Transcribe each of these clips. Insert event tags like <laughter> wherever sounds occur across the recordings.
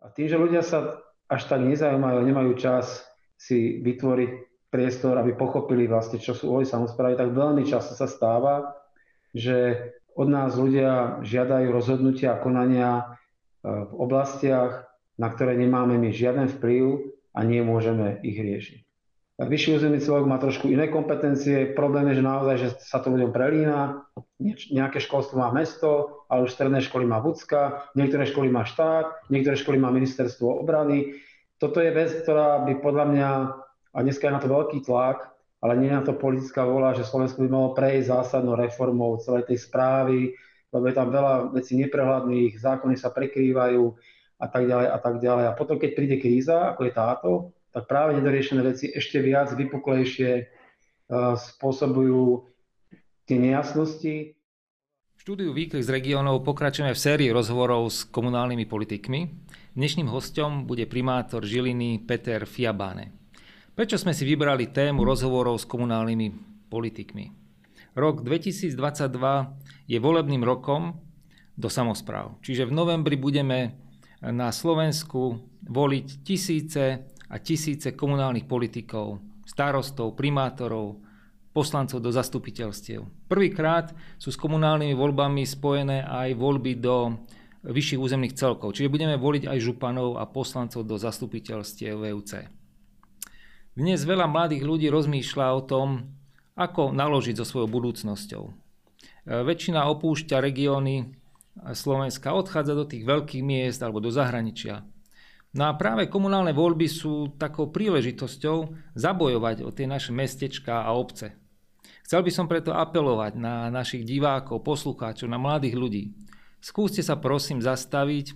A tým, že ľudia sa až tak nezaujímajú, nemajú čas si vytvoriť priestor, aby pochopili vlastne, čo sú úlohy samozprávy, tak veľmi často sa stáva, že od nás ľudia žiadajú rozhodnutia a konania e, v oblastiach, na ktoré nemáme my žiaden vplyv a nemôžeme ich riešiť. Vyšší územný celok má trošku iné kompetencie. Problém je, že naozaj, že sa to ľuďom prelína. Nejaké školstvo má mesto, ale už stredné školy má Vúcka, niektoré školy má štát, niektoré školy má ministerstvo obrany. Toto je vec, ktorá by podľa mňa, a dneska je na to veľký tlak, ale nie na to politická vola, že Slovensko by malo prejsť zásadnou reformou celej tej správy, lebo je tam veľa vecí neprehľadných, zákony sa prekrývajú a tak ďalej a tak ďalej. A potom, keď príde kríza, ako je táto, tak práve nedoriešené veci ešte viac vypuklejšie e, spôsobujú tie nejasnosti. Štúdiu Výklik z regiónov pokračujeme v sérii rozhovorov s komunálnymi politikmi. Dnešným hostom bude primátor Žiliny Peter Fiabáne. Prečo sme si vybrali tému rozhovorov s komunálnymi politikmi? Rok 2022 je volebným rokom do samozpráv. Čiže v novembri budeme na Slovensku voliť tisíce a tisíce komunálnych politikov, starostov, primátorov, poslancov do zastupiteľstiev. Prvýkrát sú s komunálnymi voľbami spojené aj voľby do vyšších územných celkov, čiže budeme voliť aj županov a poslancov do zastupiteľstiev VUC. Dnes veľa mladých ľudí rozmýšľa o tom, ako naložiť so svojou budúcnosťou. E, väčšina opúšťa regióny Slovenska, odchádza do tých veľkých miest alebo do zahraničia. No a práve komunálne voľby sú takou príležitosťou zabojovať o tie naše mestečka a obce. Chcel by som preto apelovať na našich divákov, poslucháčov, na mladých ľudí. Skúste sa prosím zastaviť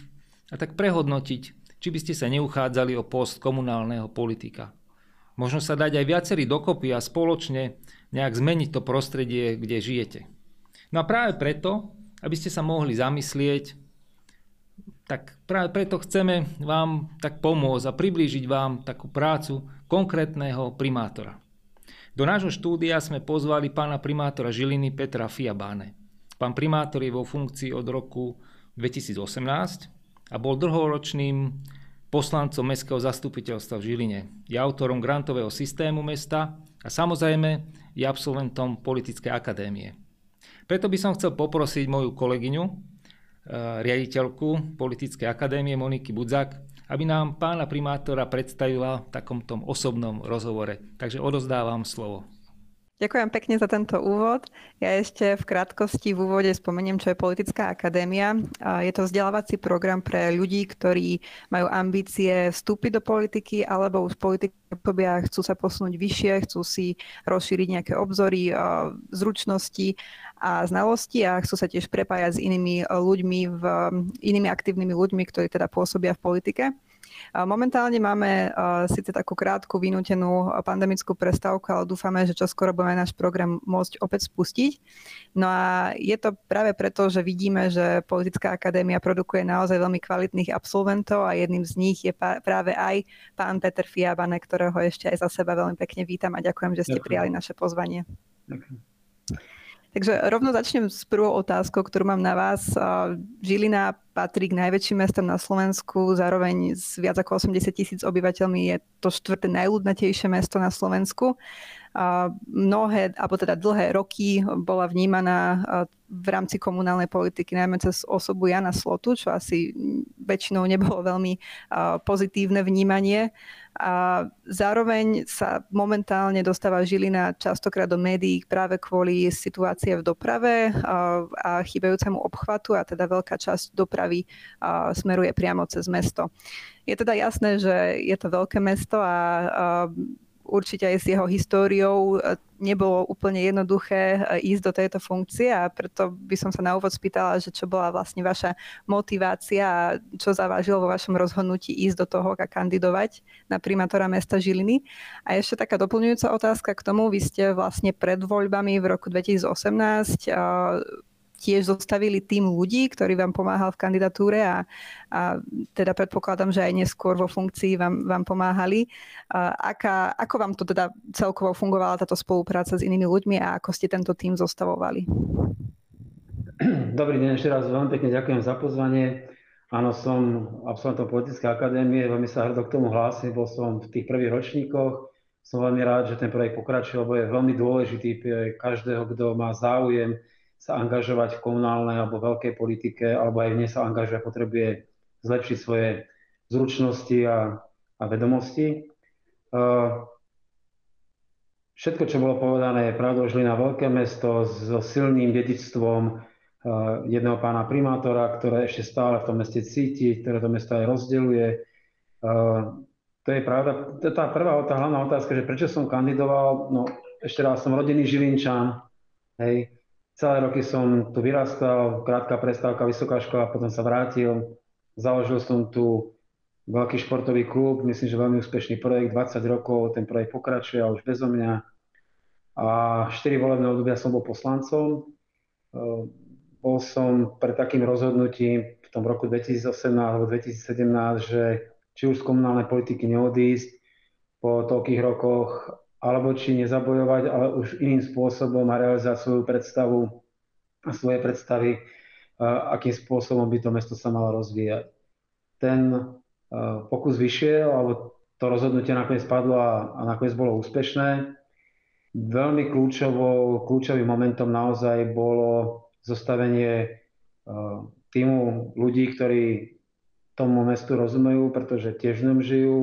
a tak prehodnotiť, či by ste sa neuchádzali o post komunálneho politika. Možno sa dať aj viacerí dokopy a spoločne nejak zmeniť to prostredie, kde žijete. No a práve preto, aby ste sa mohli zamyslieť, tak práve preto chceme vám tak pomôcť a priblížiť vám takú prácu konkrétneho primátora. Do nášho štúdia sme pozvali pána primátora Žiliny Petra Fiabáne. Pán primátor je vo funkcii od roku 2018 a bol dlhoročným poslancom Mestského zastupiteľstva v Žiline. Je autorom grantového systému mesta a samozrejme je absolventom politickej akadémie. Preto by som chcel poprosiť moju kolegyňu, riaditeľku Politickej akadémie Moniky Budzak, aby nám pána primátora predstavila v takomto osobnom rozhovore. Takže odozdávam slovo. Ďakujem pekne za tento úvod. Ja ešte v krátkosti v úvode spomeniem, čo je Politická akadémia. Je to vzdelávací program pre ľudí, ktorí majú ambície vstúpiť do politiky alebo už politiky chcú sa posunúť vyššie, chcú si rozšíriť nejaké obzory, zručnosti a znalosti a chcú sa tiež prepájať s inými ľuďmi, v, inými aktívnymi ľuďmi, ktorí teda pôsobia v politike. Momentálne máme síce takú krátku vynútenú pandemickú prestávku, ale dúfame, že čoskoro budeme náš program môcť opäť spustiť. No a je to práve preto, že vidíme, že Politická akadémia produkuje naozaj veľmi kvalitných absolventov a jedným z nich je práve aj pán Peter Fiabane, ktorého ešte aj za seba veľmi pekne vítam a ďakujem, že ste ďakujem. prijali naše pozvanie. Ďakujem. Takže rovno začnem s prvou otázkou, ktorú mám na vás. Žilina patrí k najväčším mestom na Slovensku, zároveň s viac ako 80 tisíc obyvateľmi je to štvrté najľudnatejšie mesto na Slovensku. Mnohé, alebo teda dlhé roky bola vnímaná v rámci komunálnej politiky, najmä cez osobu Jana Slotu, čo asi väčšinou nebolo veľmi pozitívne vnímanie. A zároveň sa momentálne dostáva Žilina častokrát do médií práve kvôli situácie v doprave a chýbajúcemu obchvatu a teda veľká časť dopravy smeruje priamo cez mesto. Je teda jasné, že je to veľké mesto a určite aj s jeho históriou nebolo úplne jednoduché e, ísť do tejto funkcie a preto by som sa na úvod spýtala, že čo bola vlastne vaša motivácia a čo zavážilo vo vašom rozhodnutí ísť do toho a kandidovať na primátora mesta Žiliny. A ešte taká doplňujúca otázka k tomu. Vy ste vlastne pred voľbami v roku 2018 tiež zostavili tým ľudí, ktorý vám pomáhal v kandidatúre a, a teda predpokladám, že aj neskôr vo funkcii vám, vám pomáhali. A aká, ako vám to teda celkovo fungovala táto spolupráca s inými ľuďmi a ako ste tento tým zostavovali? Dobrý deň, ešte raz veľmi pekne ďakujem za pozvanie. Áno, som absolventom politickej akadémie, veľmi sa hrdo k tomu hlásim, bol som v tých prvých ročníkoch. Som veľmi rád, že ten projekt pokračuje, lebo je veľmi dôležitý pre každého, kto má záujem sa angažovať v komunálnej alebo veľkej politike, alebo aj v nej sa angažuje, potrebuje zlepšiť svoje zručnosti a, a vedomosti. Uh, všetko, čo bolo povedané, je pravdou Žilina veľké mesto so silným dedičstvom uh, jedného pána primátora, ktoré ešte stále v tom meste cíti, ktoré to mesto aj rozdeľuje. Uh, to je pravda. Tá prvá, tá hlavná otázka, že prečo som kandidoval, no ešte raz, som rodinný Žilinčan, hej, Celé roky som tu vyrastal, krátka prestávka, vysoká škola, potom sa vrátil. Založil som tu veľký športový klub, myslím, že veľmi úspešný projekt, 20 rokov, ten projekt pokračuje, ale už bezo mňa. A 4 volebné obdobia som bol poslancom. Ehm, bol som pred takým rozhodnutím v tom roku 2018 alebo 2017, že či už z komunálnej politiky neodísť po toľkých rokoch alebo či nezabojovať, ale už iným spôsobom a realizovať svoju predstavu a svoje predstavy, akým spôsobom by to mesto sa malo rozvíjať. Ten pokus vyšiel, alebo to rozhodnutie nakoniec padlo a, a nakoniec bolo úspešné. Veľmi kľúčovou, kľúčovým momentom naozaj bolo zostavenie týmu ľudí, ktorí tomu mestu rozumejú, pretože tiež v ňom žijú,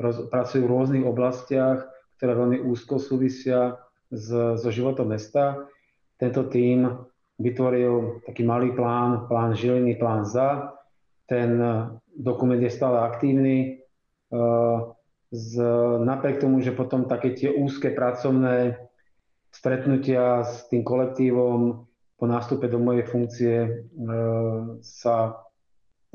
roz, pracujú v rôznych oblastiach ktoré veľmi úzko súvisia s, so životom mesta. Tento tím vytvoril taký malý plán, plán Žiliny, plán ZA. Ten dokument je stále aktívny. Z, napriek tomu, že potom také tie úzke pracovné stretnutia s tým kolektívom po nástupe do mojej funkcie e, sa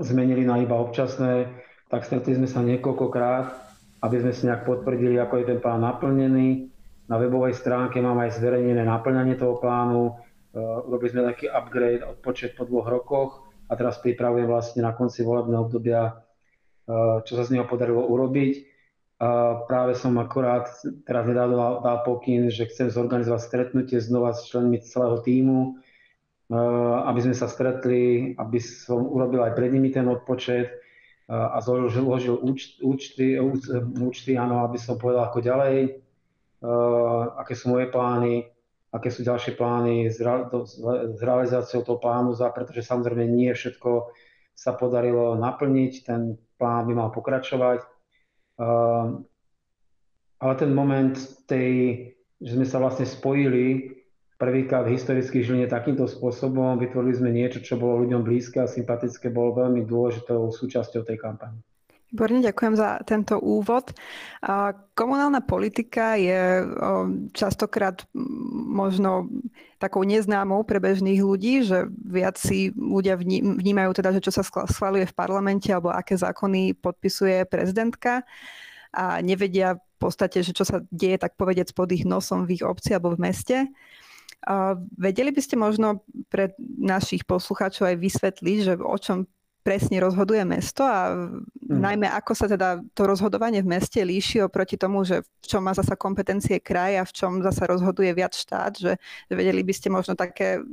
zmenili na iba občasné, tak stretli sme sa niekoľkokrát aby sme si nejak potvrdili, ako je ten plán naplnený. Na webovej stránke mám aj zverejnené naplňanie toho plánu. E, urobili sme taký upgrade od počet po dvoch rokoch a teraz pripravujem vlastne na konci volebného obdobia, e, čo sa z neho podarilo urobiť. A práve som akorát teraz nedal dal pokyn, že chcem zorganizovať stretnutie znova s členmi celého týmu, aby sme sa stretli, aby som urobil aj pred nimi ten odpočet, a zložil, zložil účty, účty, áno, aby som povedal ako ďalej, aké sú moje plány, aké sú ďalšie plány s realizáciou toho plánu, za, pretože samozrejme nie všetko sa podarilo naplniť, ten plán by mal pokračovať. Ale ten moment tej, že sme sa vlastne spojili prvýkrát v historických Žiline takýmto spôsobom. Vytvorili sme niečo, čo bolo ľuďom blízke a sympatické, bolo veľmi dôležitou súčasťou tej kampane. Výborne, ďakujem za tento úvod. Komunálna politika je častokrát možno takou neznámou pre bežných ľudí, že viac si ľudia vnímajú teda, že čo sa schváluje v parlamente alebo aké zákony podpisuje prezidentka a nevedia v podstate, že čo sa deje tak povedec pod ich nosom v ich obci alebo v meste. Vedeli by ste možno pre našich poslucháčov aj vysvetliť, že o čom presne rozhoduje mesto a hmm. najmä ako sa teda to rozhodovanie v meste líši oproti tomu, že v čom má zasa kompetencie kraj a v čom zasa rozhoduje viac štát, že, že vedeli by ste možno také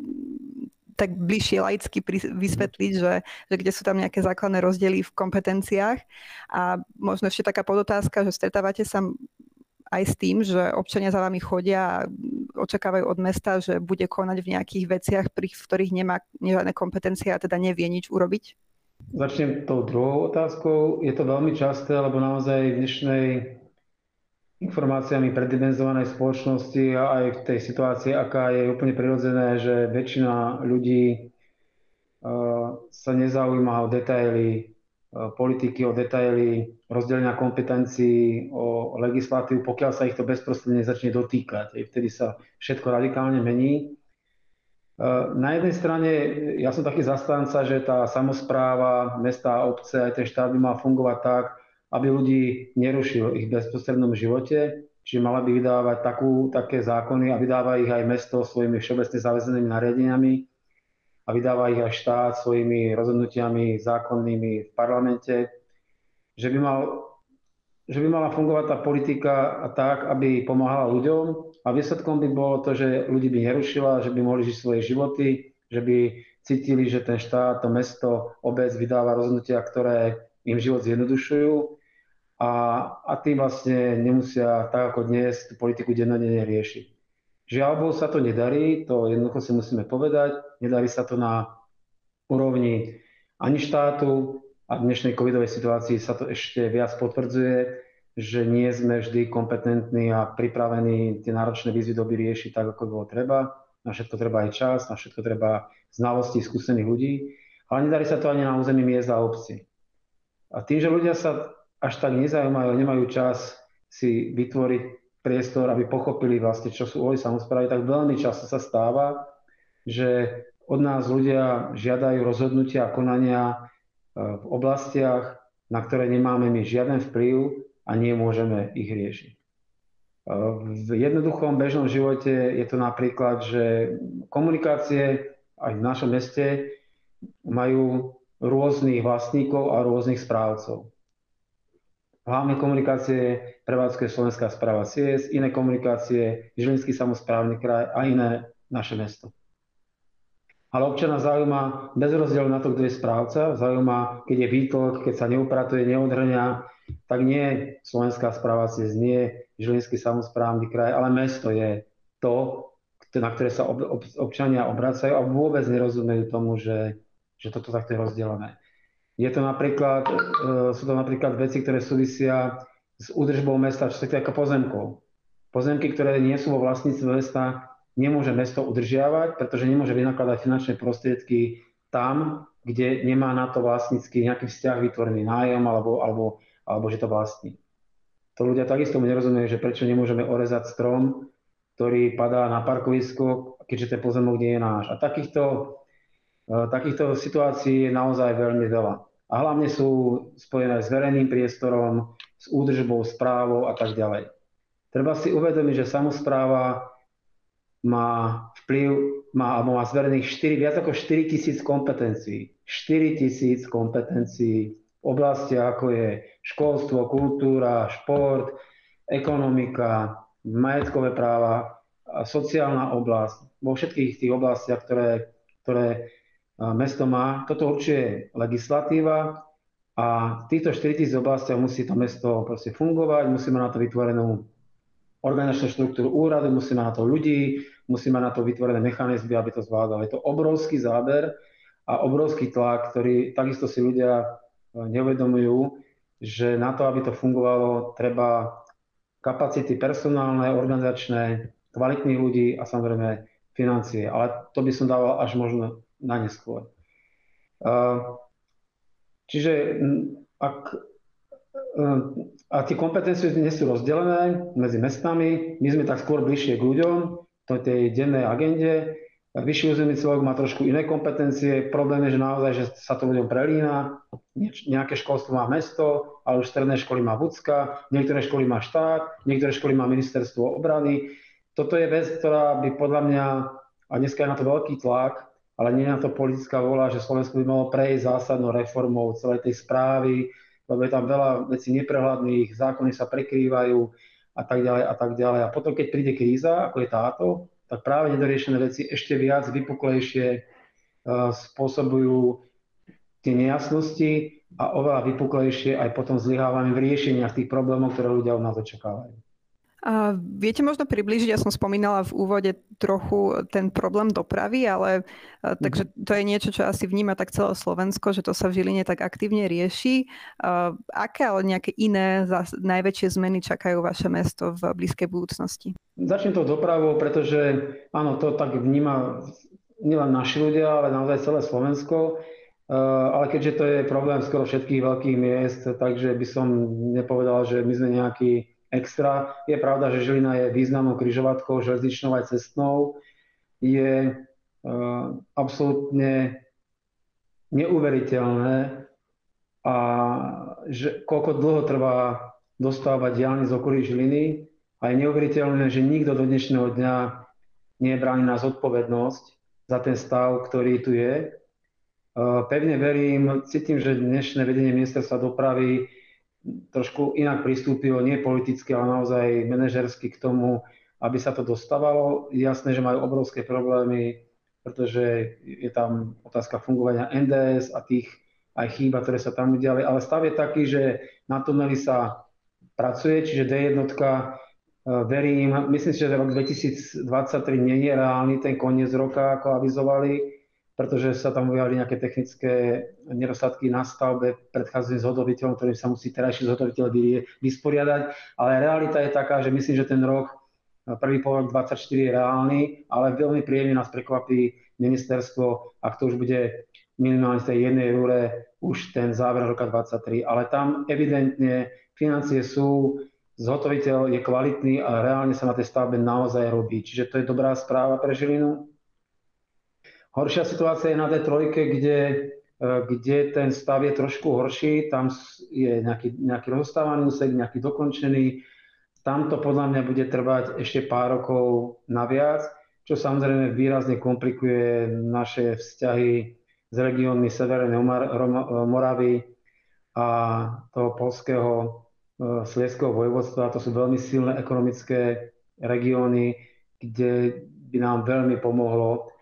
tak bližšie laicky vysvetliť, že, že kde sú tam nejaké základné rozdiely v kompetenciách. A možno ešte taká podotázka, že stretávate sa aj s tým, že občania za vami chodia a očakávajú od mesta, že bude konať v nejakých veciach, pri, v ktorých nemá žiadne kompetencie a teda nevie nič urobiť? Začnem tou druhou otázkou. Je to veľmi časté, lebo naozaj v dnešnej informáciami predimenzovanej spoločnosti a aj v tej situácii, aká je úplne prirodzené, že väčšina ľudí uh, sa nezaujíma o detaily politiky, o detaily rozdelenia kompetencií o legislatívu, pokiaľ sa ich to bezprostredne začne dotýkať. Vtedy sa všetko radikálne mení. E, na jednej strane ja som taký zastanca, že tá samozpráva, mesta, obce, aj ten štát by mal fungovať tak, aby ľudí nerušil ich bezprostrednom živote, čiže mala by vydávať takú, také zákony a vydáva ich aj mesto svojimi všeobecne záväzenými nariadeniami a vydáva ich aj štát svojimi rozhodnutiami zákonnými v parlamente že by, mal, že by mala fungovať tá politika tak, aby pomáhala ľuďom a výsledkom by bolo to, že ľudí by nerušila, že by mohli žiť svoje životy, že by cítili, že ten štát, to mesto, obec vydáva rozhodnutia, ktoré im život zjednodušujú a, a tým vlastne nemusia tak ako dnes tú politiku dennodenne riešiť. Žiaľ Bohu sa to nedarí, to jednoducho si musíme povedať. Nedarí sa to na úrovni ani štátu a v dnešnej covidovej situácii sa to ešte viac potvrdzuje, že nie sme vždy kompetentní a pripravení tie náročné výzvy doby riešiť tak, ako bolo treba. Na všetko treba aj čas, na všetko treba znalosti skúsených ľudí, ale nedarí sa to ani na území miest a obci. A tým, že ľudia sa až tak nezaujímajú, nemajú čas si vytvoriť priestor, aby pochopili vlastne, čo sú úlohy samozprávy, tak veľmi často sa stáva, že od nás ľudia žiadajú rozhodnutia a konania v oblastiach, na ktoré nemáme my žiaden vplyv a nemôžeme ich riešiť. V jednoduchom bežnom živote je to napríklad, že komunikácie aj v našom meste majú rôznych vlastníkov a rôznych správcov. Hlavné komunikácie prevádzkuje Slovenská správa CS, iné komunikácie Žilinský samozprávny kraj a iné naše mesto. Ale občana zaujíma bez rozdielu na to, kto je správca, zaujíma, keď je výtlk, keď sa neupratuje, neodhrňa, tak nie Slovenská správa cez nie Žilinský samozprávny kraj, ale mesto je to, na ktoré sa ob, ob, občania obracajú a vôbec nerozumejú tomu, že, že toto takto je rozdelené. Je to napríklad, e, sú to napríklad veci, ktoré súvisia s údržbou mesta, čo sa týka pozemkov. Pozemky, ktoré nie sú vo vlastníctve mesta, nemôže mesto udržiavať, pretože nemôže vynakladať finančné prostriedky tam, kde nemá na to vlastnícky nejaký vzťah vytvorený nájom alebo, alebo, alebo že to vlastní. To ľudia takisto mu nerozumejú, že prečo nemôžeme orezať strom, ktorý padá na parkovisko, keďže ten pozemok nie je náš. A takýchto, e, takýchto situácií je naozaj veľmi veľa. A hlavne sú spojené s verejným priestorom, s údržbou, správou a tak ďalej. Treba si uvedomiť, že samozpráva má vplyv, má, má zverených 4, viac ako 4 tisíc kompetencií. 4 tisíc kompetencií v oblasti, ako je školstvo, kultúra, šport, ekonomika, majetkové práva, sociálna oblasť. Vo všetkých tých oblastiach, ktoré, ktoré mesto má, toto určuje legislatíva a v týchto 4 tisíc oblastiach musí to mesto proste fungovať, musí mať na to vytvorenú organizačnú štruktúru úradu, musíme na to ľudí, musíme na to vytvorené mechanizmy, aby to zvládali. Je to obrovský záber a obrovský tlak, ktorý takisto si ľudia e, neuvedomujú, že na to, aby to fungovalo, treba kapacity personálne, organizačné, kvalitných ľudí a samozrejme financie. Ale to by som dával až možno na neskôr. E, čiže ak Ehm, a tie kompetencie nie sú rozdelené medzi mestami. My sme tak skôr bližšie k ľuďom, to tej dennej agende. Vyšší územný celok má trošku iné kompetencie. Problém je, že naozaj že sa to ľuďom prelína. Nejaké školstvo má mesto, ale už stredné školy má Vúcka, niektoré školy má štát, niektoré školy má ministerstvo obrany. Toto je vec, ktorá by podľa mňa, a dneska je na to veľký tlak, ale nie je na to politická vola, že Slovensko by malo prejsť zásadnou reformou celej tej správy, lebo je tam veľa vecí neprehľadných, zákony sa prekrývajú a tak ďalej a tak ďalej. A potom, keď príde kríza, ako je táto, tak práve nedoriešené veci ešte viac vypuklejšie uh, spôsobujú tie nejasnosti a oveľa vypuklejšie aj potom zlyhávame v riešeniach tých problémov, ktoré ľudia od nás očakávajú. A viete možno približiť, ja som spomínala v úvode trochu ten problém dopravy, ale takže mhm. to je niečo, čo asi vníma tak celé Slovensko, že to sa v Žiline tak aktívne rieši. Aké ale nejaké iné najväčšie zmeny čakajú vaše mesto v blízkej budúcnosti? Začnem to dopravou, pretože áno, to tak vníma nielen naši ľudia, ale naozaj celé Slovensko. Ale keďže to je problém skoro všetkých veľkých miest, takže by som nepovedal, že my sme nejaký extra. Je pravda, že Žilina je významnou križovatkou, železničnou aj cestnou. Je uh, absolútne neuveriteľné, a že koľko dlho trvá dostávať diálnic z okolí Žiliny a je neuveriteľné, že nikto do dnešného dňa nie na zodpovednosť za ten stav, ktorý tu je. Uh, pevne verím, cítim, že dnešné vedenie ministerstva dopravy trošku inak pristúpilo, nie politicky, ale naozaj manažersky k tomu, aby sa to dostávalo. Jasné, že majú obrovské problémy pretože je tam otázka fungovania NDS a tých aj chýba, ktoré sa tam udiali. Ale stav je taký, že na tuneli sa pracuje, čiže D1 verím, myslím si, že rok 2023 nie je reálny, ten koniec roka, ako avizovali, pretože sa tam ujali nejaké technické nedostatky na stavbe predchádzajúcim zhotoviteľom, ktorým sa musí terajší zhotoviteľ vysporiadať. Ale realita je taká, že myslím, že ten rok, prvý pol 24 je reálny, ale veľmi príjemne nás prekvapí ministerstvo, ak to už bude minimálne z tej jednej eure už ten záver roka 23. Ale tam evidentne financie sú, zhotoviteľ je kvalitný a reálne sa na tej stavbe naozaj robí. Čiže to je dobrá správa pre Žilinu. Horšia situácia je na D3, kde, e, kde ten stav je trošku horší, tam je nejaký, nejaký rozstávaný úsek, nejaký dokončený. Tam to podľa mňa bude trvať ešte pár rokov naviac, čo samozrejme výrazne komplikuje naše vzťahy s regiónmi Severnej Moravy a toho polského e, Slieského vojvodstva. To sú veľmi silné ekonomické regióny, kde by nám veľmi pomohlo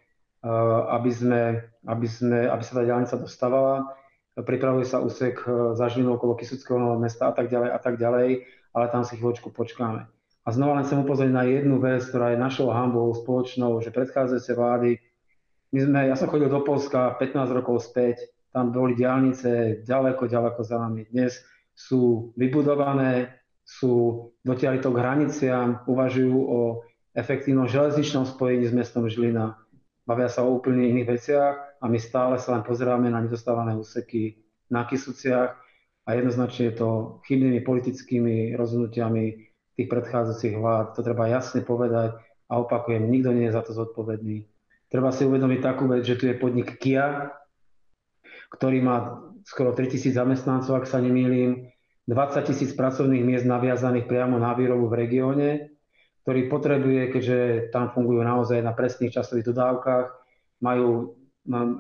aby, sme, aby, sme, aby sa tá diálnica dostávala. Pripravuje sa úsek eh, za Žilinu okolo Kisuckého mesta a tak ďalej a tak ďalej, ale tam si chvíľočku počkáme. A znova len chcem upozorniť na jednu vec, ktorá je našou hambou spoločnou, že predchádzajúce vlády, my sme, ja som chodil do Polska 15 rokov späť, tam boli diálnice ďaleko, ďaleko za nami. Dnes sú vybudované, sú dotiahli to k hraniciam, uvažujú o efektívnom železničnom spojení s mestom Žilina bavia sa o úplne iných veciach a my stále sa len pozeráme na nedostávané úseky na Kisuciach a jednoznačne je to chybnými politickými rozhodnutiami tých predchádzajúcich vlád. To treba jasne povedať a opakujem, nikto nie je za to zodpovedný. Treba si uvedomiť takú vec, že tu je podnik Kia, ktorý má skoro 3000 zamestnancov, ak sa nemýlim, 20 tisíc pracovných miest naviazaných priamo na výrobu v regióne ktorý potrebuje, keďže tam fungujú naozaj na presných časových dodávkach. Majú,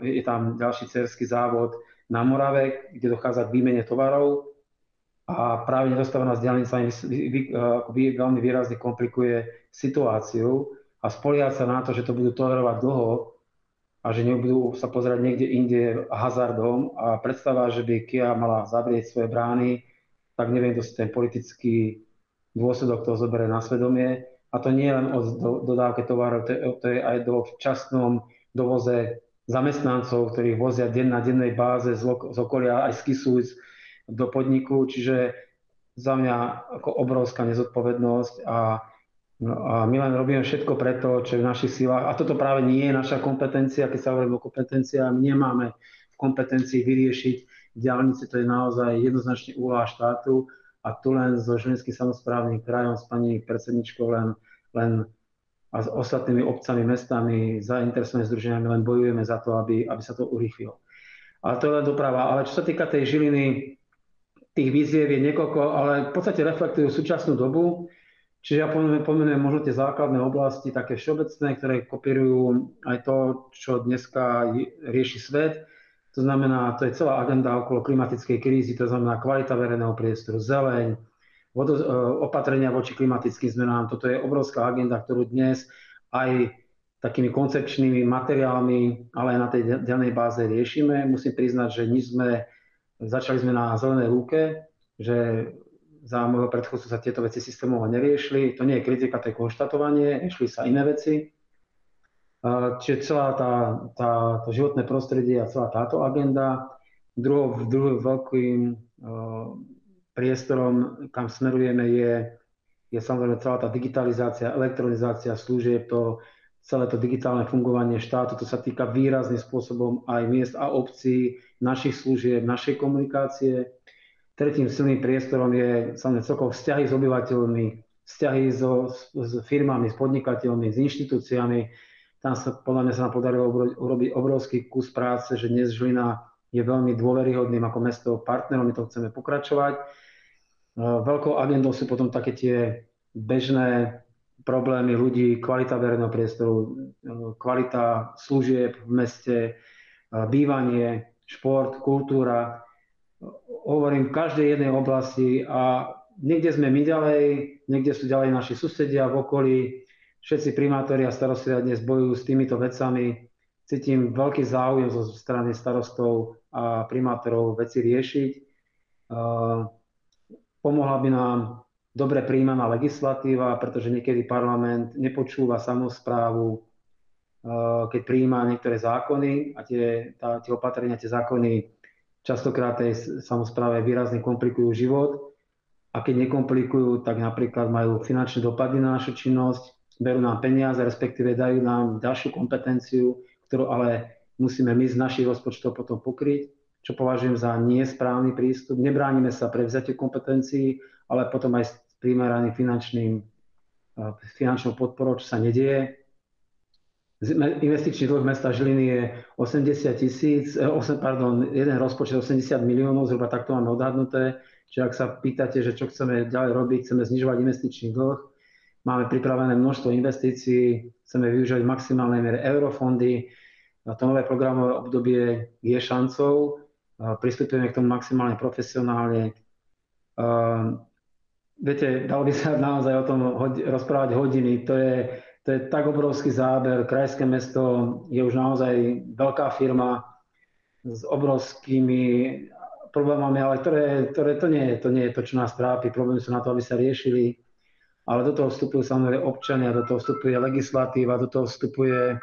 je tam ďalší cerský závod na Morave, kde dochádza k výmene tovarov a práve nedostávaná s diálnicami veľmi výrazne komplikuje situáciu a spoliať sa na to, že to budú tolerovať dlho a že nebudú sa pozerať niekde inde hazardom a predstava, že by Kia mala zavrieť svoje brány, tak neviem, kto si ten politický dôsledok toho zoberie na svedomie a to nie len o dodávke tovarov, to je, aj do včasnom dovoze zamestnancov, ktorých vozia deň na dennej báze z, z okolia aj z Kisúc do podniku, čiže za mňa ako obrovská nezodpovednosť a, no, a my len robíme všetko preto, čo je v našich silách. A toto práve nie je naša kompetencia, keď sa hovorí o kompetenciách, my nemáme v kompetencii vyriešiť diálnice, to je naozaj jednoznačne úloha štátu. A tu len so Žilinským samozprávnym krajom, s pani predsedničkou len, len a s ostatnými obcami, mestami, zainteresovanými združeniami len bojujeme za to, aby, aby sa to urýchlilo. Ale to je len doprava. Ale čo sa týka tej Žiliny, tých víziev je niekoľko, ale v podstate reflektujú súčasnú dobu. Čiže ja pomenujem, možno tie základné oblasti, také všeobecné, ktoré kopírujú aj to, čo dneska rieši svet to znamená, to je celá agenda okolo klimatickej krízy, to znamená kvalita verejného priestoru, zeleň, vodo, e, opatrenia voči klimatickým zmenám. Toto je obrovská agenda, ktorú dnes aj takými koncepčnými materiálmi, ale aj na tej danej báze riešime. Musím priznať, že nič sme, začali sme na zelenej lúke, že za môjho predchodcu sa tieto veci systémovo neriešili. To nie je kritika, to je konštatovanie, riešili sa iné veci. Čiže celá tá, tá, to životné prostredie a celá táto agenda. Druhou, druhým veľkým priestorom, kam smerujeme, je, je samozrejme celá tá digitalizácia, elektronizácia služieb, to, celé to digitálne fungovanie štátu. To sa týka výrazným spôsobom aj miest a obcí, našich služieb, našej komunikácie. Tretím silným priestorom je samozrejme celkovo vzťahy s obyvateľmi, vzťahy so, s, firmami, s podnikateľmi, s inštitúciami, tam sa podľa mňa sa nám podarilo urobiť obrovský kus práce, že dnes Žilina je veľmi dôveryhodným ako mesto partnerom, my to chceme pokračovať. E, veľkou agendou sú potom také tie bežné problémy ľudí, kvalita verejného priestoru, e, kvalita služieb v meste, e, bývanie, šport, kultúra. Hovorím v každej jednej oblasti a niekde sme my ďalej, niekde sú ďalej naši susedia v okolí, všetci primátori a starostovia dnes bojujú s týmito vecami cítim veľký záujem zo strany starostov a primátorov veci riešiť. Pomohla by nám dobre príjmaná legislatíva, pretože niekedy parlament nepočúva samozprávu, keď príjma niektoré zákony a tie, tá, tie opatrenia, tie zákony častokrát tej samozpráve výrazne komplikujú život. A keď nekomplikujú, tak napríklad majú finančné dopady na našu činnosť, berú nám peniaze, respektíve dajú nám ďalšiu kompetenciu, ktorú ale musíme my z našich rozpočtov potom pokryť, čo považujem za nesprávny prístup. Nebránime sa pre vzatie kompetencií, ale potom aj s primeraným finančným, finančnou podporou, čo sa nedieje. Investičný dlh mesta Žiliny je 80 tisíc, eh, pardon, jeden rozpočet 80 miliónov, zhruba takto máme odhadnuté. Čiže ak sa pýtate, že čo chceme ďalej robiť, chceme znižovať investičný dlh, máme pripravené množstvo investícií, chceme využívať v maximálnej miere eurofondy, to nové programové obdobie je šancou, pristupujeme k tomu maximálne profesionálne. Viete, dalo by sa <laughs> naozaj o tom rozprávať hodiny. To je, to je tak obrovský záber. Krajské mesto je už naozaj veľká firma s obrovskými problémami, ale ktoré, ktoré to, nie je, to nie je to, čo nás trápi. Problémy sú na to, aby sa riešili. Ale do toho vstupujú samozrejme občania, do toho vstupuje legislatíva, do toho vstupuje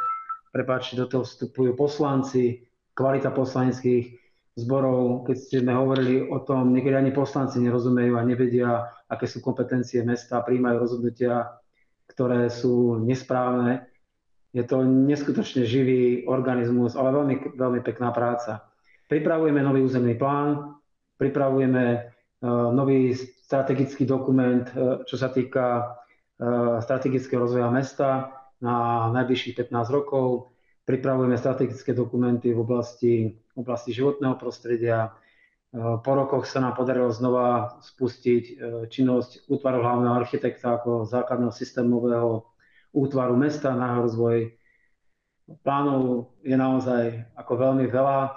prepáčte, do toho vstupujú poslanci, kvalita poslaneckých zborov, keď ste sme hovorili o tom, niekedy ani poslanci nerozumejú a nevedia, aké sú kompetencie mesta, príjmajú rozhodnutia, ktoré sú nesprávne. Je to neskutočne živý organizmus, ale veľmi, veľmi pekná práca. Pripravujeme nový územný plán, pripravujeme uh, nový strategický dokument, uh, čo sa týka uh, strategického rozvoja mesta na najbližších 15 rokov. Pripravujeme strategické dokumenty v oblasti, oblasti životného prostredia. Po rokoch sa nám podarilo znova spustiť e, činnosť útvaru hlavného architekta ako základného systémového útvaru mesta na rozvoj. Plánov je naozaj ako veľmi veľa. E,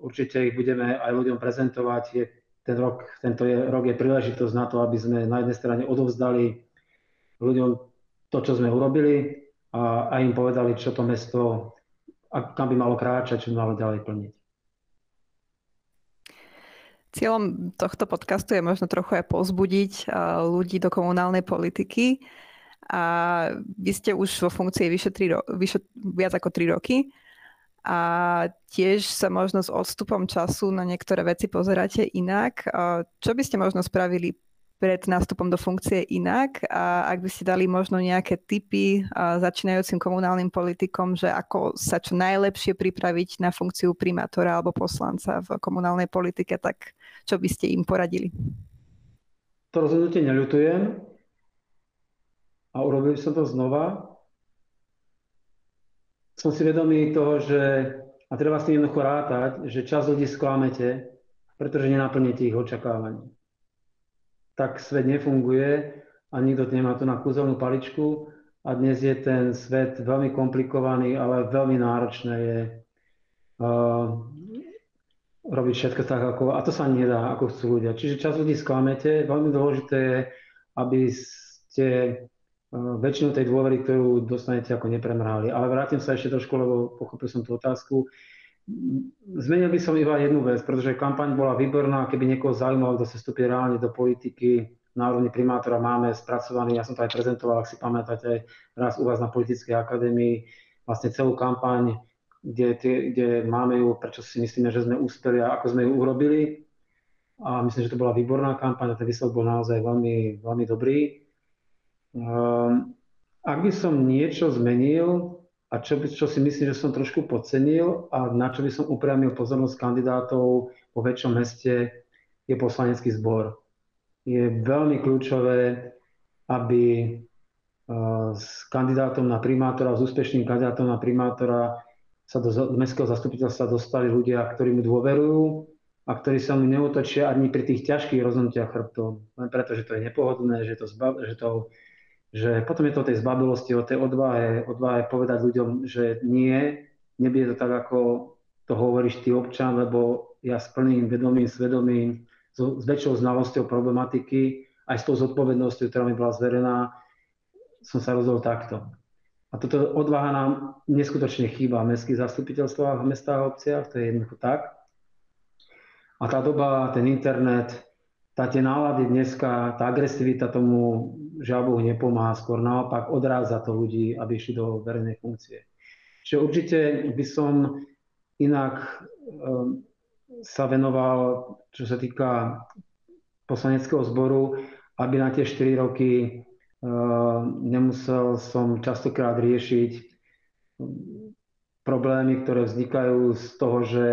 určite ich budeme aj ľuďom prezentovať. Je, ten rok, tento je, rok je príležitosť na to, aby sme na jednej strane odovzdali ľuďom to, čo sme urobili a, a im povedali, čo to mesto, a kam by malo kráčať, čo by malo ďalej plniť. Cieľom tohto podcastu je možno trochu aj pozbudiť ľudí do komunálnej politiky. A vy ste už vo funkcii vyše, tri ro- vyše viac ako 3 roky a tiež sa možno s odstupom času na niektoré veci pozeráte inak. Čo by ste možno spravili pred nástupom do funkcie inak a ak by ste dali možno nejaké tipy začínajúcim komunálnym politikom, že ako sa čo najlepšie pripraviť na funkciu primátora alebo poslanca v komunálnej politike, tak čo by ste im poradili? To rozhodnutie neľutujem a urobil som to znova. Som si vedomý toho, že a treba s tým jednoducho rátať, že čas ľudí sklamete, pretože nenaplníte ich očakávaní tak svet nefunguje a nikto nemá to na kúzelnú paličku a dnes je ten svet veľmi komplikovaný, ale veľmi náročné je uh, robiť všetko tak, ako, a to sa nedá, ako chcú ľudia. Čiže čas ľudí sklamete. Veľmi dôležité je, aby ste uh, väčšinu tej dôvery, ktorú dostanete, ako nepremrhali. Ale vrátim sa ešte trošku, lebo pochopil som tú otázku. Zmenil by som iba jednu vec, pretože kampaň bola výborná, keby niekoho zaujímalo, kto sa vstúpi reálne do politiky, na úrovni primátora máme spracovaný, ja som to aj prezentoval, ak si pamätáte, raz u vás na Politickej akadémii, vlastne celú kampaň, kde, kde máme ju, prečo si myslíme, že sme úspeli a ako sme ju urobili. A myslím, že to bola výborná kampaň a ten výsledok bol naozaj veľmi, veľmi dobrý. Um, ak by som niečo zmenil, a čo, čo si myslím, že som trošku podcenil a na čo by som upriamil pozornosť kandidátov vo väčšom meste, je poslanecký zbor. Je veľmi kľúčové, aby e, s kandidátom na primátora, s úspešným kandidátom na primátora sa do mestského zastupiteľstva dostali ľudia, ktorí mu dôverujú a ktorí sa mu neutočia ani pri tých ťažkých rozhodnutiach chrbtom. Len preto, že to je nepohodlné, že to, zbav, že to že potom je to o tej zbabilosti, o tej odvahe, odvahe povedať ľuďom, že nie, nebude to tak, ako to hovoríš ty občan, lebo ja s plným vedomím, svedomím, s, s väčšou znalosťou problematiky, aj s tou zodpovednosťou, ktorá mi bola zverená, som sa rozhodol takto. A toto odvaha nám neskutočne chýba v mestských zastupiteľstvách, v mestách a obciach, to je jednoducho tak. A tá doba, ten internet, tá tie nálady dneska, tá agresivita tomu žiaľ nepomáha, skôr naopak odráza to ľudí, aby išli do verejnej funkcie. Čiže určite by som inak um, sa venoval, čo sa týka poslaneckého zboru, aby na tie 4 roky uh, nemusel som častokrát riešiť problémy, ktoré vznikajú z toho, že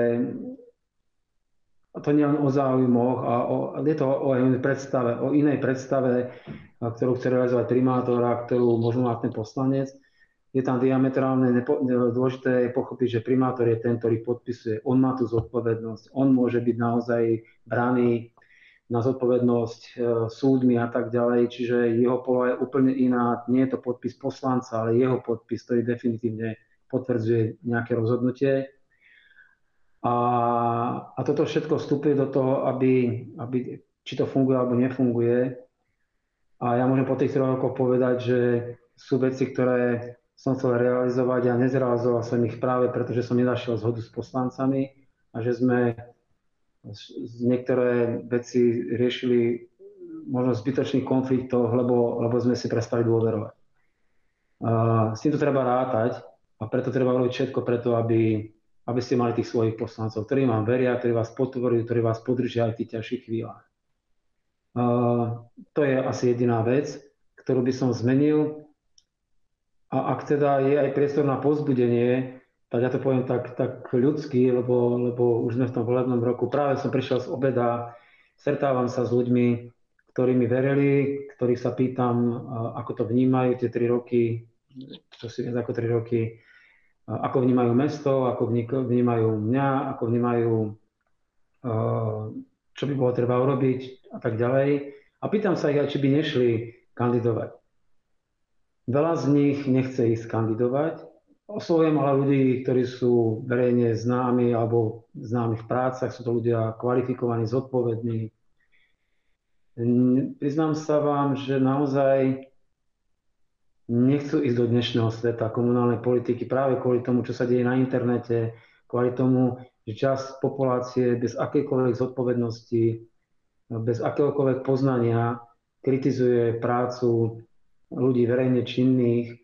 a to nie len o záujmoch, a o, je to o inej predstave, o inej predstave, ktorú chce realizovať primátor a ktorú možno má ten poslanec. Je tam diametrálne nepo, dôležité pochopiť, že primátor je ten, ktorý podpisuje. On má tú zodpovednosť. On môže byť naozaj braný na zodpovednosť e, súdmi a tak ďalej. Čiže jeho povaha je úplne iná. Nie je to podpis poslanca, ale jeho podpis, ktorý definitívne potvrdzuje nejaké rozhodnutie. A, a toto všetko vstupuje do toho, aby, aby, či to funguje alebo nefunguje. A ja môžem po tých rokoch povedať, že sú veci, ktoré som chcel realizovať a nezrealizoval som ich práve preto, že som nenašiel zhodu s poslancami a že sme niektoré veci riešili možno zbytočných konfliktov, lebo, lebo sme si prestali dôverovať. A s týmto treba rátať a preto treba robiť všetko preto, aby, aby ste mali tých svojich poslancov, ktorí vám veria, ktorí vás podporujú, ktorí vás podržia aj v tých ťažších chvíľach. Uh, to je asi jediná vec, ktorú by som zmenil. A ak teda je aj priestor na pozbudenie, tak ja to poviem tak, tak ľudsky, lebo, lebo už sme v tom volebnom roku. Práve som prišiel z obeda, stretávam sa s ľuďmi, ktorí mi verili, ktorých sa pýtam, ako to vnímajú tie tri roky, čo si ako tri roky, ako vnímajú mesto, ako vnímajú mňa, ako vnímajú, čo by bolo treba urobiť a tak ďalej. A pýtam sa ich aj, či by nešli kandidovať. Veľa z nich nechce ísť kandidovať. Oslovujem ale ľudí, ktorí sú verejne známi alebo známi v prácach, sú to ľudia kvalifikovaní, zodpovední. Priznám sa vám, že naozaj nechcú ísť do dnešného sveta komunálnej politiky práve kvôli tomu, čo sa deje na internete, kvôli tomu, že časť populácie bez akejkoľvek zodpovednosti, bez akéhokoľvek poznania kritizuje prácu ľudí verejne činných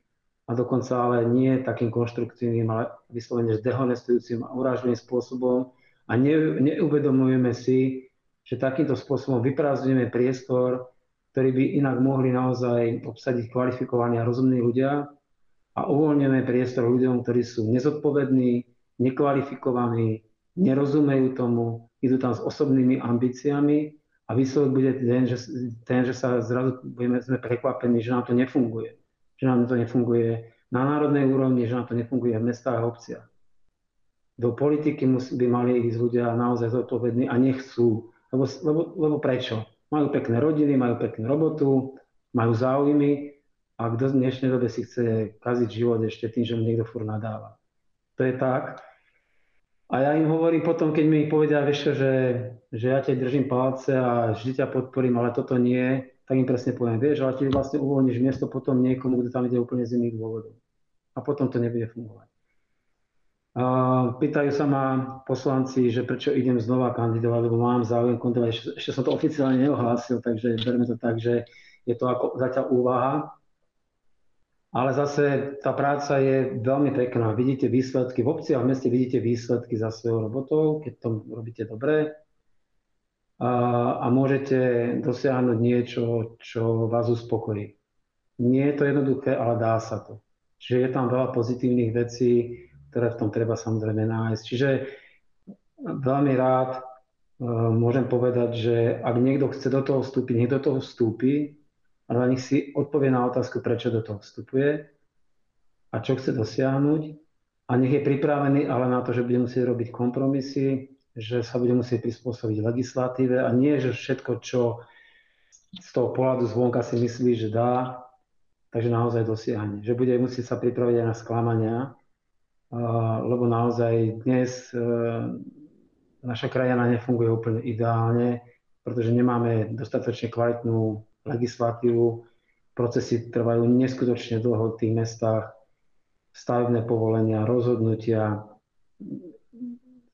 a dokonca ale nie takým konštruktívnym, ale vyslovene dehonestujúcim a urážlivým spôsobom. A ne, neuvedomujeme si, že takýmto spôsobom vyprázdňujeme priestor ktorí by inak mohli naozaj obsadiť kvalifikovaní a rozumní ľudia a uvoľňujeme priestor ľuďom, ktorí sú nezodpovední, nekvalifikovaní, nerozumejú tomu, idú tam s osobnými ambíciami a výsledok bude ten, že, ten, že sa zrazu budeme, sme prekvapení, že nám to nefunguje. Že nám to nefunguje na národnej úrovni, že nám to nefunguje v mestách a obciach. Do politiky musí, by mali ísť ľudia naozaj zodpovední a nechcú. Lebo, lebo, lebo prečo? Majú pekné rodiny, majú peknú robotu, majú záujmy a kto v dnešnej dobe si chce kaziť život ešte tým, že mu niekto fur nadáva. To je tak. A ja im hovorím potom, keď mi povedia, vieš že, že ja ťa držím palce a vždy ťa podporím, ale toto nie, tak im presne poviem, vieš, ale ty vlastne uvoľníš miesto potom niekomu, kto tam ide úplne z iných dôvodov. A potom to nebude fungovať. Pýtajú sa ma poslanci, že prečo idem znova kandidovať, lebo mám záujem kandidovať. Ešte, som to oficiálne neohlásil, takže berme to tak, že je to ako zatiaľ úvaha. Ale zase tá práca je veľmi pekná. Vidíte výsledky, v obci a v meste vidíte výsledky za svojou robotou, keď to robíte dobre. A, a môžete dosiahnuť niečo, čo vás uspokojí. Nie je to jednoduché, ale dá sa to. Čiže je tam veľa pozitívnych vecí, ktoré v tom treba samozrejme nájsť. Čiže veľmi rád e, môžem povedať, že ak niekto chce do toho vstúpiť, nech do toho vstúpi, ale nech si odpovie na otázku, prečo do toho vstupuje a čo chce dosiahnuť a nech je pripravený ale na to, že bude musieť robiť kompromisy, že sa bude musieť prispôsobiť legislatíve a nie, že všetko, čo z toho pohľadu zvonka si myslí, že dá, takže naozaj dosiahne. Že bude musieť sa pripraviť aj na sklamania, lebo naozaj dnes e, naša krajina nefunguje úplne ideálne, pretože nemáme dostatočne kvalitnú legislatívu, procesy trvajú neskutočne dlho v tých mestách, stavebné povolenia, rozhodnutia.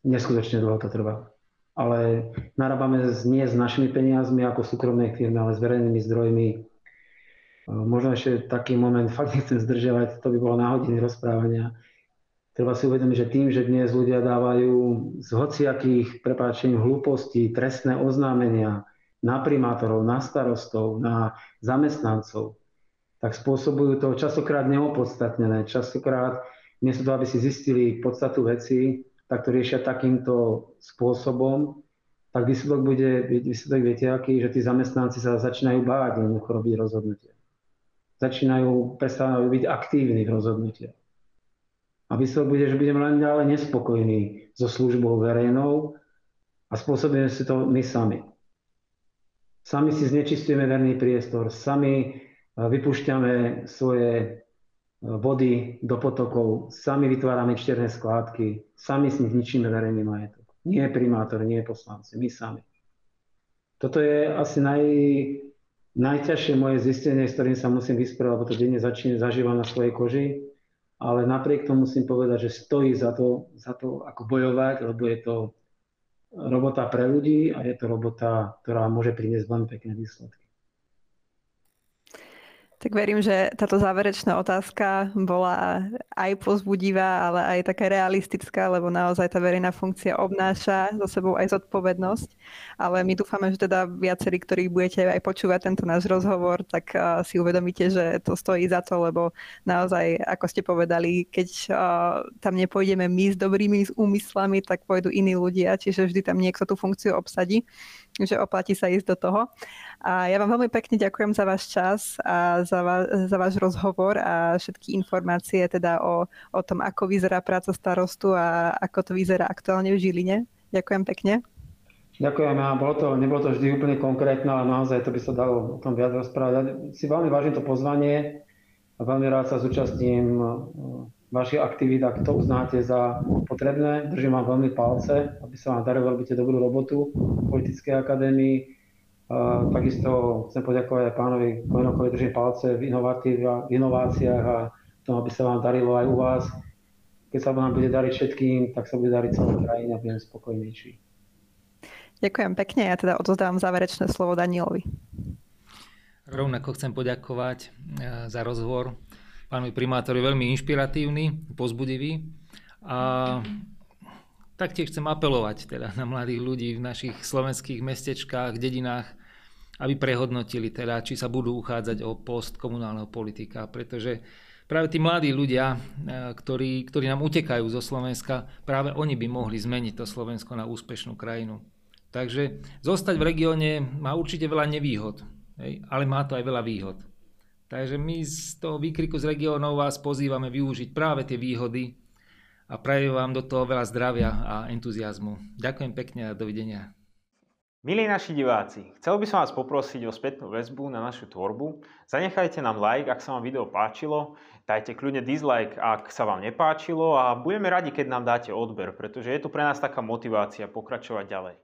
Neskutočne dlho to trvá. Ale narábame nie s našimi peniazmi ako súkromnej firmy, ale s verejnými zdrojmi. Možno ešte taký moment, <laughs> fakt nechcem zdržiavať, to by bolo na hodiny rozprávania. Treba si uvedomiť, že tým, že dnes ľudia dávajú z hociakých, prepáčením, hlúpostí, trestné oznámenia na primátorov, na starostov, na zamestnancov, tak spôsobujú to častokrát neopodstatnené. Častokrát, miesto toho, aby si zistili podstatu veci, tak to riešia takýmto spôsobom, tak výsledok bude, výsledok viete aký, že tí zamestnanci sa začínajú báť jednoducho robiť rozhodnutia. Začínajú, prestávajú byť aktívni v rozhodnutiach. A výsledok bude, že budeme len ďalej nespokojní so službou verejnou a spôsobíme si to my sami. Sami si znečistujeme verný priestor, sami vypúšťame svoje vody do potokov, sami vytvárame čierne skládky, sami s nich ničíme verejný majetok. Nie primátor, nie poslanci, my sami. Toto je asi naj, najťažšie moje zistenie, s ktorým sa musím vysporiadať, lebo to denne začíne, zažívam na svojej koži, ale napriek tomu musím povedať, že stojí za to, za to ako bojovať, lebo je to robota pre ľudí a je to robota, ktorá môže priniesť veľmi pekné výsledky. Tak verím, že táto záverečná otázka bola aj pozbudivá, ale aj taká realistická, lebo naozaj tá verejná funkcia obnáša so sebou aj zodpovednosť. Ale my dúfame, že teda viacerí, ktorí budete aj počúvať tento náš rozhovor, tak si uvedomíte, že to stojí za to, lebo naozaj, ako ste povedali, keď tam nepôjdeme my s dobrými úmyslami, tak pôjdu iní ľudia, čiže vždy tam niekto tú funkciu obsadí že oplatí sa ísť do toho. A ja vám veľmi pekne ďakujem za váš čas a za, va, za váš rozhovor a všetky informácie teda o, o tom, ako vyzerá práca starostu a ako to vyzerá aktuálne v Žiline. Ďakujem pekne. Ďakujem. A bolo to, nebolo to vždy úplne konkrétne, ale naozaj to by sa dalo o tom viac rozprávať. Ja si veľmi vážim to pozvanie a veľmi rád sa zúčastním vašich aktivít, ak to uznáte za potrebné. Držím vám veľmi palce, aby sa vám darilo, robíte dobrú robotu v politickej akadémii. Takisto chcem poďakovať aj pánovi Kojnokovi, držím palce v, v inováciách a tom, aby sa vám darilo aj u vás. Keď sa vám bude dariť všetkým, tak sa bude dariť celé krajine a budeme spokojnejší. Ďakujem pekne. Ja teda odozdávam záverečné slovo Danielovi. Rovnako chcem poďakovať e, za rozhovor pánovi primátor je veľmi inšpiratívny, pozbudivý a taktiež chcem apelovať teda na mladých ľudí v našich slovenských mestečkách, dedinách, aby prehodnotili teda, či sa budú uchádzať o post komunálneho politika, pretože práve tí mladí ľudia, e, ktorí, ktorí nám utekajú zo Slovenska, práve oni by mohli zmeniť to Slovensko na úspešnú krajinu. Takže zostať v regióne má určite veľa nevýhod, ale má to aj veľa výhod. Takže my z toho výkriku z regiónov vás pozývame využiť práve tie výhody a prajem vám do toho veľa zdravia a entuziasmu. Ďakujem pekne a dovidenia. Milí naši diváci, chcel by som vás poprosiť o spätnú väzbu na našu tvorbu. Zanechajte nám like, ak sa vám video páčilo, dajte kľudne dislike, ak sa vám nepáčilo a budeme radi, keď nám dáte odber, pretože je to pre nás taká motivácia pokračovať ďalej.